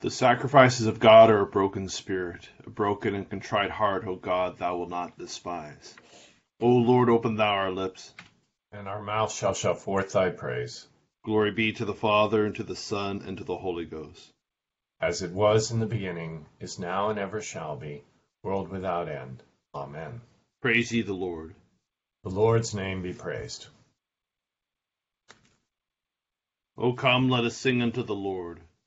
The sacrifices of God are a broken spirit, a broken and contrite heart, O God, thou wilt not despise. O Lord, open thou our lips, and our mouth shall show forth thy praise. Glory be to the Father, and to the Son, and to the Holy Ghost. As it was in the beginning, is now, and ever shall be, world without end. Amen. Praise ye the Lord. The Lord's name be praised. O come, let us sing unto the Lord.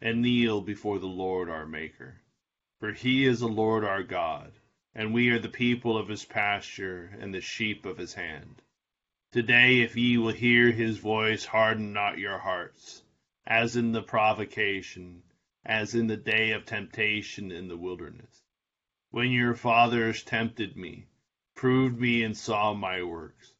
and kneel before the Lord our Maker. For he is the Lord our God, and we are the people of his pasture, and the sheep of his hand. Today, if ye will hear his voice, harden not your hearts, as in the provocation, as in the day of temptation in the wilderness. When your fathers tempted me, proved me, and saw my works.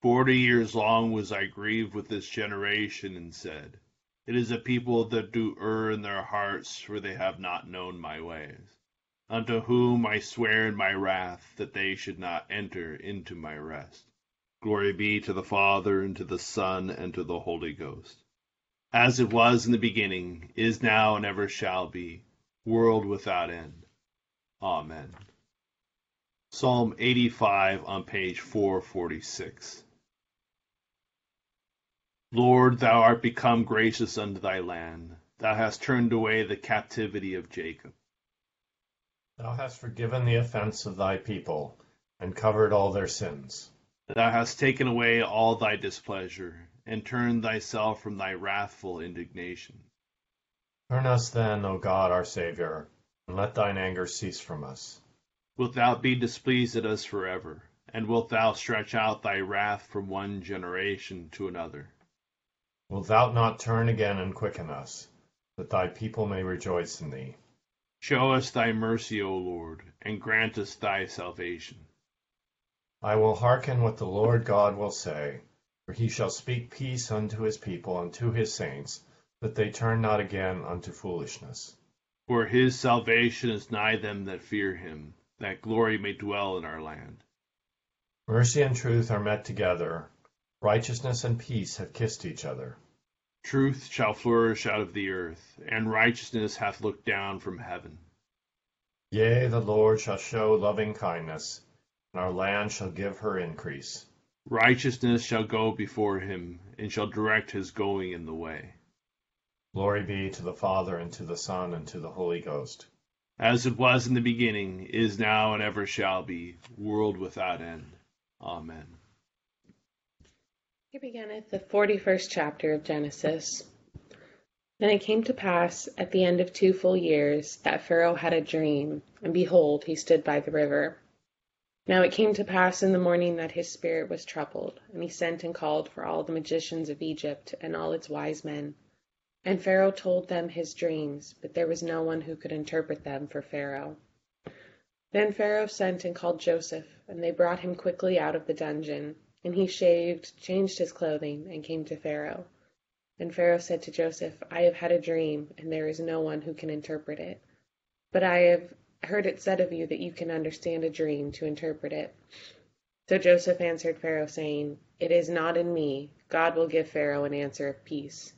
Forty years long was I grieved with this generation, and said, It is a people that do err in their hearts, for they have not known my ways. Unto whom I swear in my wrath that they should not enter into my rest. Glory be to the Father, and to the Son, and to the Holy Ghost. As it was in the beginning, is now, and ever shall be, world without end. Amen. Psalm 85 on page 446. Lord, thou art become gracious unto thy land. Thou hast turned away the captivity of Jacob. Thou hast forgiven the offense of thy people, and covered all their sins. Thou hast taken away all thy displeasure, and turned thyself from thy wrathful indignation. Turn us then, O God our Saviour, and let thine anger cease from us. Wilt thou be displeased at us forever, and wilt thou stretch out thy wrath from one generation to another? Wilt thou not turn again and quicken us, that thy people may rejoice in thee? Show us thy mercy, O Lord, and grant us thy salvation. I will hearken what the Lord God will say, for he shall speak peace unto his people and to his saints, that they turn not again unto foolishness. For his salvation is nigh them that fear him, that glory may dwell in our land. Mercy and truth are met together, righteousness and peace have kissed each other. Truth shall flourish out of the earth, and righteousness hath looked down from heaven. Yea, the Lord shall show loving kindness, and our land shall give her increase. Righteousness shall go before him, and shall direct his going in the way. Glory be to the Father, and to the Son, and to the Holy Ghost. As it was in the beginning, is now, and ever shall be, world without end. Amen. Here beginneth the forty-first chapter of Genesis. And it came to pass at the end of two full years that Pharaoh had a dream, and behold, he stood by the river. Now it came to pass in the morning that his spirit was troubled, and he sent and called for all the magicians of Egypt and all its wise men. And Pharaoh told them his dreams, but there was no one who could interpret them for Pharaoh. Then Pharaoh sent and called Joseph, and they brought him quickly out of the dungeon. And he shaved, changed his clothing, and came to Pharaoh. And Pharaoh said to Joseph, I have had a dream, and there is no one who can interpret it. But I have heard it said of you that you can understand a dream to interpret it. So Joseph answered Pharaoh, saying, It is not in me. God will give Pharaoh an answer of peace.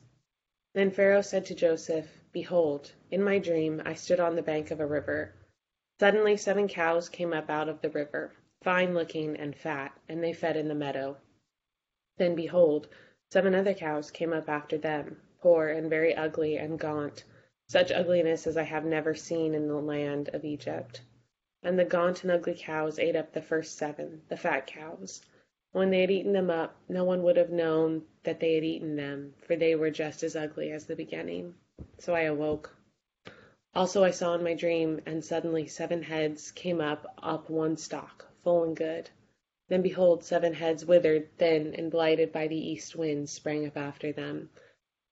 Then Pharaoh said to Joseph, Behold, in my dream I stood on the bank of a river. Suddenly seven cows came up out of the river fine looking and fat, and they fed in the meadow. Then behold, seven other cows came up after them, poor and very ugly and gaunt, such ugliness as I have never seen in the land of Egypt. And the gaunt and ugly cows ate up the first seven, the fat cows. When they had eaten them up, no one would have known that they had eaten them, for they were just as ugly as the beginning. So I awoke. Also I saw in my dream, and suddenly seven heads came up up one stalk full and good. Then behold, seven heads withered, thin, and blighted by the east wind sprang up after them,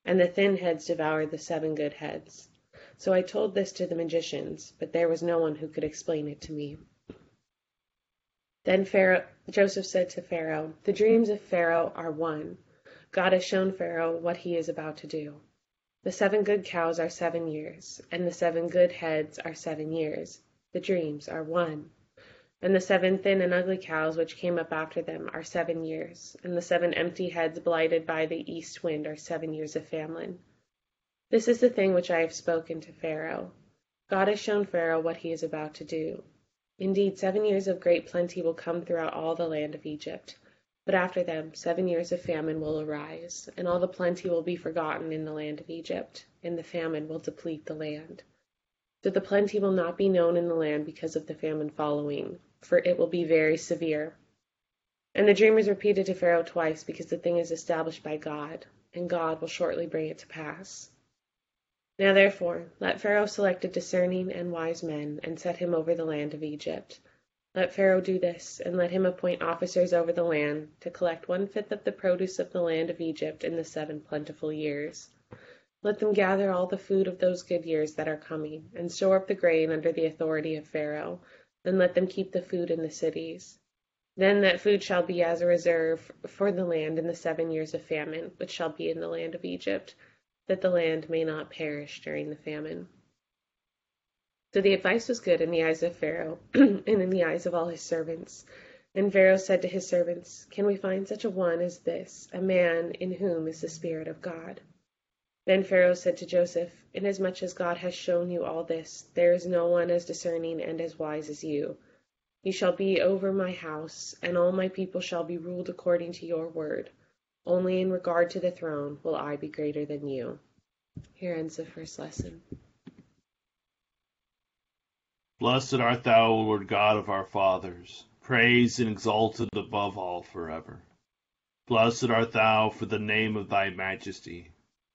and the thin heads devoured the seven good heads. So I told this to the magicians, but there was no one who could explain it to me. Then Pharaoh, Joseph said to Pharaoh, The dreams of Pharaoh are one. God has shown Pharaoh what he is about to do. The seven good cows are seven years, and the seven good heads are seven years. The dreams are one. And the seven thin and ugly cows which came up after them are seven years, and the seven empty heads blighted by the east wind are seven years of famine. This is the thing which I have spoken to Pharaoh. God has shown Pharaoh what he is about to do. Indeed, seven years of great plenty will come throughout all the land of Egypt. But after them seven years of famine will arise, and all the plenty will be forgotten in the land of Egypt, and the famine will deplete the land. So the plenty will not be known in the land because of the famine following, for it will be very severe. And the dream is repeated to Pharaoh twice because the thing is established by God, and God will shortly bring it to pass. Now therefore let Pharaoh select a discerning and wise men, and set him over the land of Egypt. Let Pharaoh do this, and let him appoint officers over the land, to collect one fifth of the produce of the land of Egypt in the seven plentiful years. Let them gather all the food of those good years that are coming, and store up the grain under the authority of Pharaoh then let them keep the food in the cities. Then that food shall be as a reserve for the land in the seven years of famine, which shall be in the land of Egypt, that the land may not perish during the famine. So the advice was good in the eyes of Pharaoh, and in the eyes of all his servants. And Pharaoh said to his servants, Can we find such a one as this, a man in whom is the Spirit of God? Then Pharaoh said to Joseph, Inasmuch as God has shown you all this, there is no one as discerning and as wise as you. You shall be over my house, and all my people shall be ruled according to your word. Only in regard to the throne will I be greater than you. Here ends the first lesson. Blessed art thou, Lord God of our fathers, praised and exalted above all forever. Blessed art thou for the name of thy majesty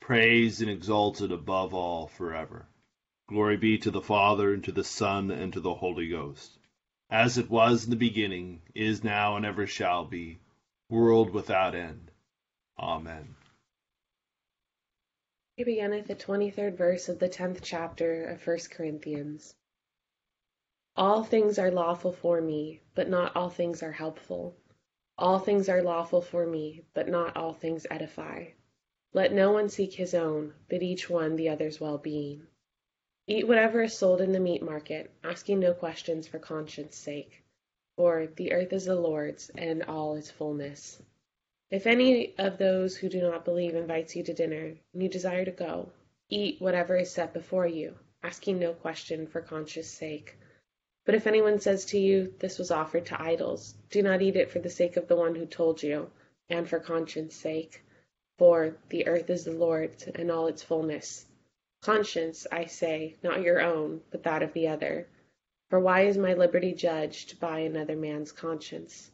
praised and exalted above all forever. Glory be to the Father, and to the Son, and to the Holy Ghost, as it was in the beginning, is now, and ever shall be, world without end. Amen. At the 23rd verse of the 10th chapter of 1 Corinthians. All things are lawful for me, but not all things are helpful. All things are lawful for me, but not all things edify. Let no one seek his own, but each one the other's well being. Eat whatever is sold in the meat market, asking no questions for conscience sake. For the earth is the Lord's, and all its fullness. If any of those who do not believe invites you to dinner, and you desire to go, eat whatever is set before you, asking no question for conscience sake. But if anyone says to you, This was offered to idols, do not eat it for the sake of the one who told you, and for conscience sake. For the earth is the Lord's, and all its fullness. Conscience, I say, not your own, but that of the other. For why is my liberty judged by another man's conscience?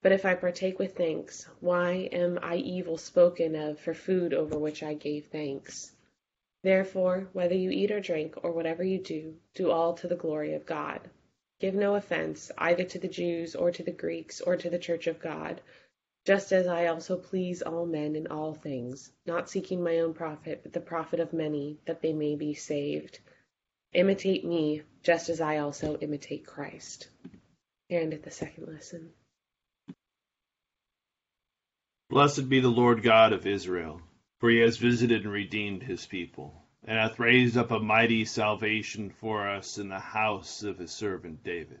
But if I partake with thanks, why am I evil spoken of for food over which I gave thanks? Therefore, whether you eat or drink, or whatever you do, do all to the glory of God. Give no offense, either to the Jews, or to the Greeks, or to the church of God just as I also please all men in all things, not seeking my own profit, but the profit of many, that they may be saved. Imitate me, just as I also imitate Christ. And at the second lesson. Blessed be the Lord God of Israel, for he has visited and redeemed his people, and hath raised up a mighty salvation for us in the house of his servant David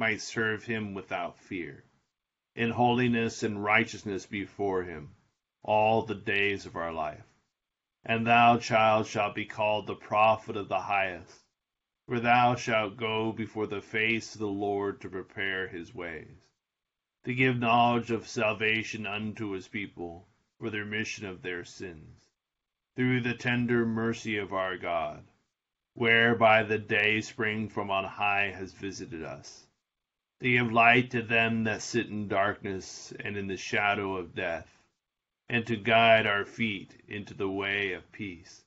might serve him without fear, in holiness and righteousness before him all the days of our life. And thou, child, shalt be called the prophet of the highest, for thou shalt go before the face of the Lord to prepare his ways, to give knowledge of salvation unto his people, for the remission of their sins, through the tender mercy of our God, whereby the day spring from on high has visited us, to give light to them that sit in darkness and in the shadow of death and to guide our feet into the way of peace.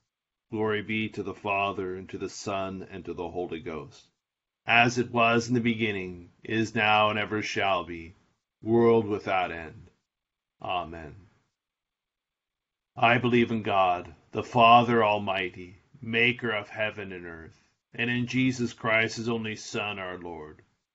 Glory be to the Father, and to the Son, and to the Holy Ghost, as it was in the beginning, is now, and ever shall be, world without end. Amen. I believe in God, the Father Almighty, maker of heaven and earth, and in Jesus Christ, his only Son, our Lord,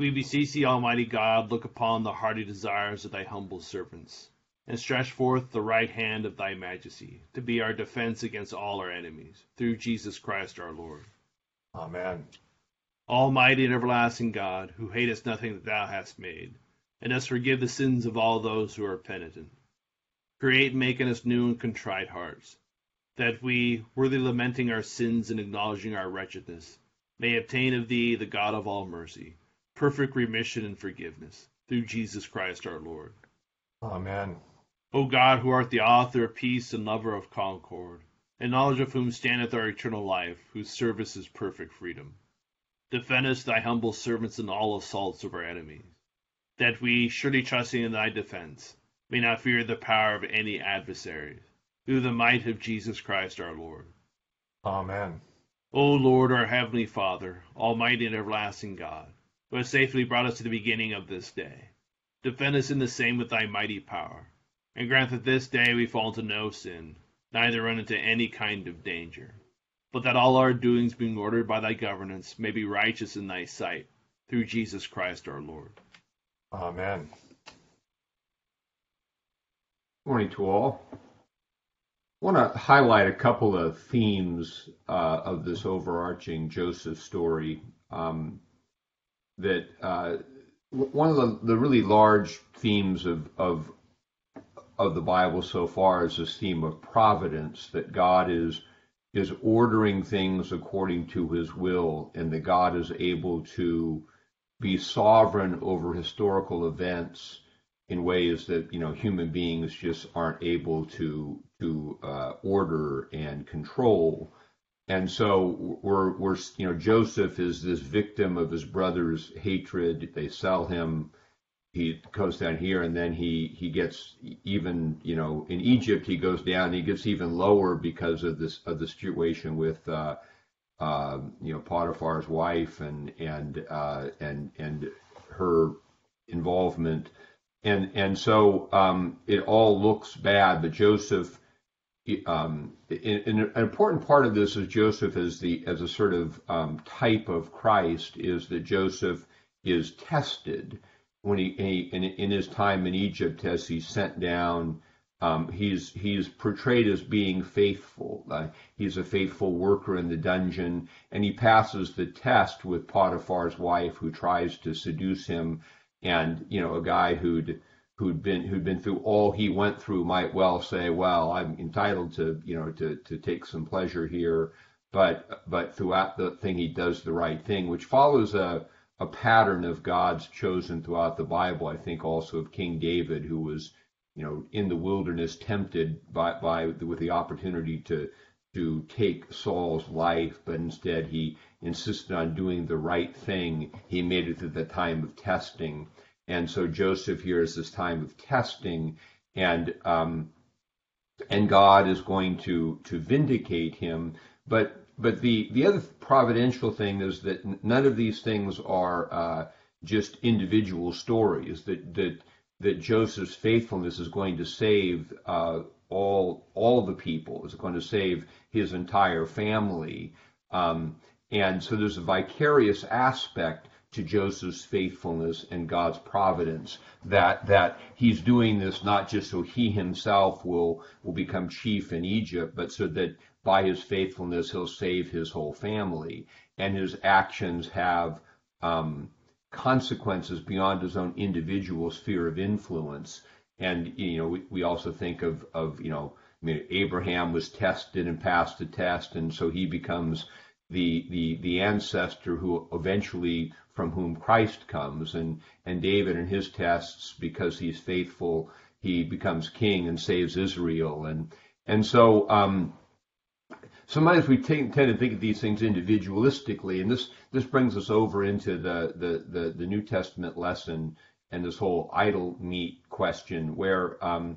We beseech thee, Almighty God, look upon the hearty desires of thy humble servants and stretch forth the right hand of thy majesty, to be our defense against all our enemies, through Jesus Christ our Lord. Amen. Almighty and everlasting God, who hatest nothing that thou hast made, and dost forgive the sins of all those who are penitent, create and make in us new and contrite hearts, that we, worthy lamenting our sins and acknowledging our wretchedness, may obtain of thee, the God of all mercy, perfect remission and forgiveness, through Jesus Christ our Lord. Amen. O God, who art the author of peace and lover of concord, in knowledge of whom standeth our eternal life, whose service is perfect freedom, defend us, thy humble servants, in all assaults of our enemies, that we, surely trusting in thy defense, may not fear the power of any adversaries, through the might of Jesus Christ our Lord. Amen. O Lord, our heavenly Father, almighty and everlasting God, who hast safely brought us to the beginning of this day, defend us in the same with thy mighty power and grant that this day we fall into no sin, neither run into any kind of danger, but that all our doings being ordered by thy governance may be righteous in thy sight, through Jesus Christ our Lord. Amen. Morning to all. I want to highlight a couple of themes uh, of this overarching Joseph story. Um, that uh, one of the, the really large themes of, of of the Bible so far is this theme of providence, that God is is ordering things according to his will, and that God is able to be sovereign over historical events in ways that you know human beings just aren't able to to uh, order and control. And so we're we're you know Joseph is this victim of his brother's hatred. They sell him he goes down here and then he he gets even you know in Egypt he goes down he gets even lower because of this of the situation with uh, uh, you know Potiphar's wife and and uh, and and her involvement and and so um, it all looks bad but Joseph um, an important part of this is Joseph as the as a sort of um, type of Christ is that Joseph is tested when he, he in, in, his time in Egypt as he's sent down. Um, he's he's portrayed as being faithful. Uh, he's a faithful worker in the dungeon, and he passes the test with Potiphar's wife, who tries to seduce him, and you know a guy who'd who'd been who'd been through all he went through might well say, well, I'm entitled to you know to to take some pleasure here, but but throughout the thing he does the right thing, which follows a a pattern of God's chosen throughout the Bible. I think also of King David, who was you know in the wilderness tempted by by with the opportunity to to take Saul's life, but instead he insisted on doing the right thing. He made it through the time of testing and so Joseph here is this time of testing, and um, and God is going to to vindicate him. But but the the other providential thing is that none of these things are uh, just individual stories. That that that Joseph's faithfulness is going to save uh, all all the people. Is going to save his entire family. Um, and so there's a vicarious aspect to Joseph's faithfulness and God's providence. That that he's doing this not just so he himself will will become chief in Egypt, but so that by his faithfulness he'll save his whole family, and his actions have um, consequences beyond his own individual sphere of influence. And you know, we, we also think of of you know, I mean, Abraham was tested and passed the test, and so he becomes the the the ancestor who eventually from whom Christ comes, and and David and his tests because he's faithful, he becomes king and saves Israel, and and so um, sometimes we tend to think of these things individualistically, and this this brings us over into the the the, the New Testament lesson and this whole idol meat question, where um,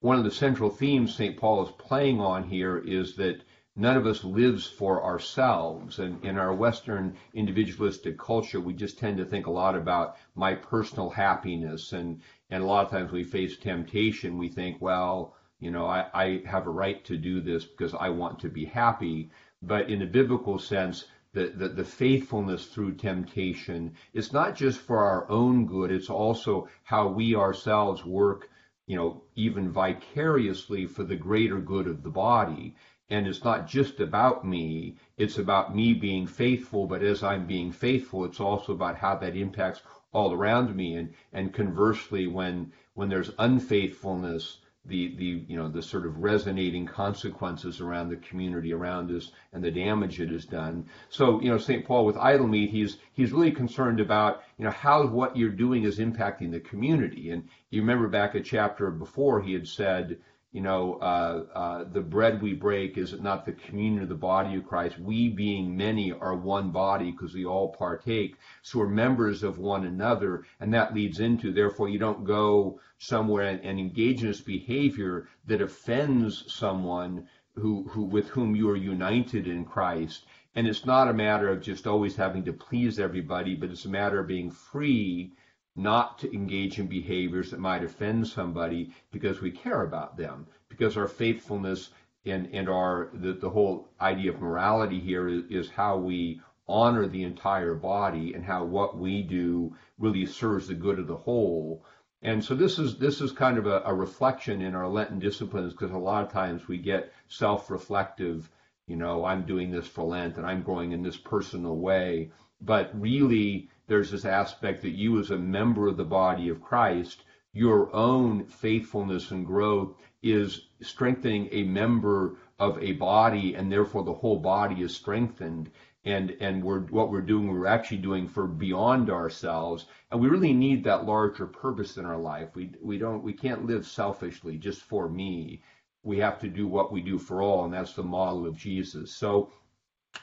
one of the central themes St. Paul is playing on here is that none of us lives for ourselves. And in our Western individualistic culture, we just tend to think a lot about my personal happiness. And, and a lot of times we face temptation. We think, well, you know, I, I have a right to do this because I want to be happy. But in a biblical sense, the, the, the, faithfulness through temptation is not just for our own good, it's also how we ourselves work, you know, even vicariously for the greater good of the body. And it's not just about me, it's about me being faithful, but as I'm being faithful, it's also about how that impacts all around me. And, and conversely, when, when there's unfaithfulness, the, the, you know, the sort of resonating consequences around the community around us and the damage it has done. So, you know, St. Paul with idol meat, he's, he's really concerned about, you know, how what you're doing is impacting the community. And you remember back a chapter before, he had said, you know, uh, uh, the bread we break is not the communion of the body of Christ. We, being many, are one body because we all partake. So we're members of one another, and that leads into, therefore, you don't go somewhere and, and engage in this behavior that offends someone who, who with whom you are united in Christ. And it's not a matter of just always having to please everybody, but it's a matter of being free not to engage in behaviors that might offend somebody because we care about them, because our faithfulness and, and our the, the whole idea of morality here is, is how we honor the entire body and how what we do really serves the good of the whole. And so this is this is kind of a, a reflection in our Lenten disciplines because a lot of times we get self-reflective, you know, I'm doing this for Lent and I'm growing in this personal way, but really there's this aspect that you, as a member of the body of Christ, your own faithfulness and growth is strengthening a member of a body, and therefore the whole body is strengthened. And and we're what we're doing, we're actually doing for beyond ourselves, and we really need that larger purpose in our life. We we don't we can't live selfishly just for me. We have to do what we do for all, and that's the model of Jesus. So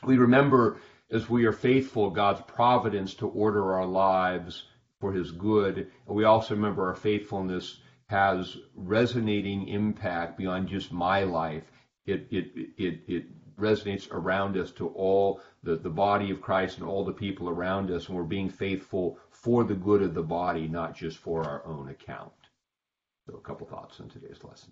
we remember as we are faithful God's providence to order our lives for his good. And we also remember our faithfulness has resonating impact beyond just my life. It, it, it, it resonates around us to all the, the body of Christ and all the people around us. And we're being faithful for the good of the body, not just for our own account. So a couple thoughts on today's lesson.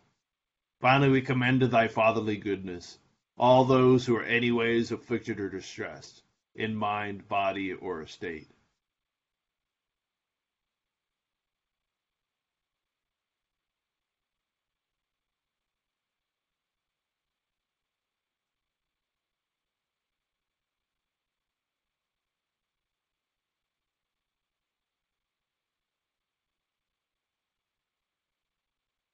Finally, we commend to thy fatherly goodness all those who are anyways afflicted or distressed, in mind, body, or estate.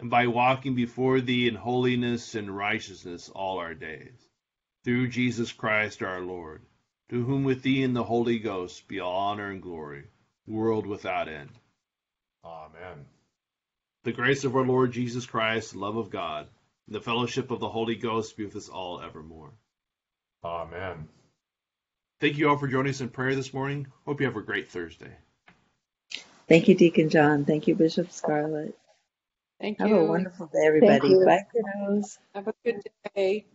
and by walking before thee in holiness and righteousness all our days. Through Jesus Christ our Lord, to whom with thee and the Holy Ghost be all honor and glory, world without end. Amen. The grace of our Lord Jesus Christ, the love of God, and the fellowship of the Holy Ghost be with us all evermore. Amen. Thank you all for joining us in prayer this morning. Hope you have a great Thursday. Thank you, Deacon John. Thank you, Bishop Scarlett. Thank Have you. a wonderful day, everybody. you. Bye, kiddos. Have a good day.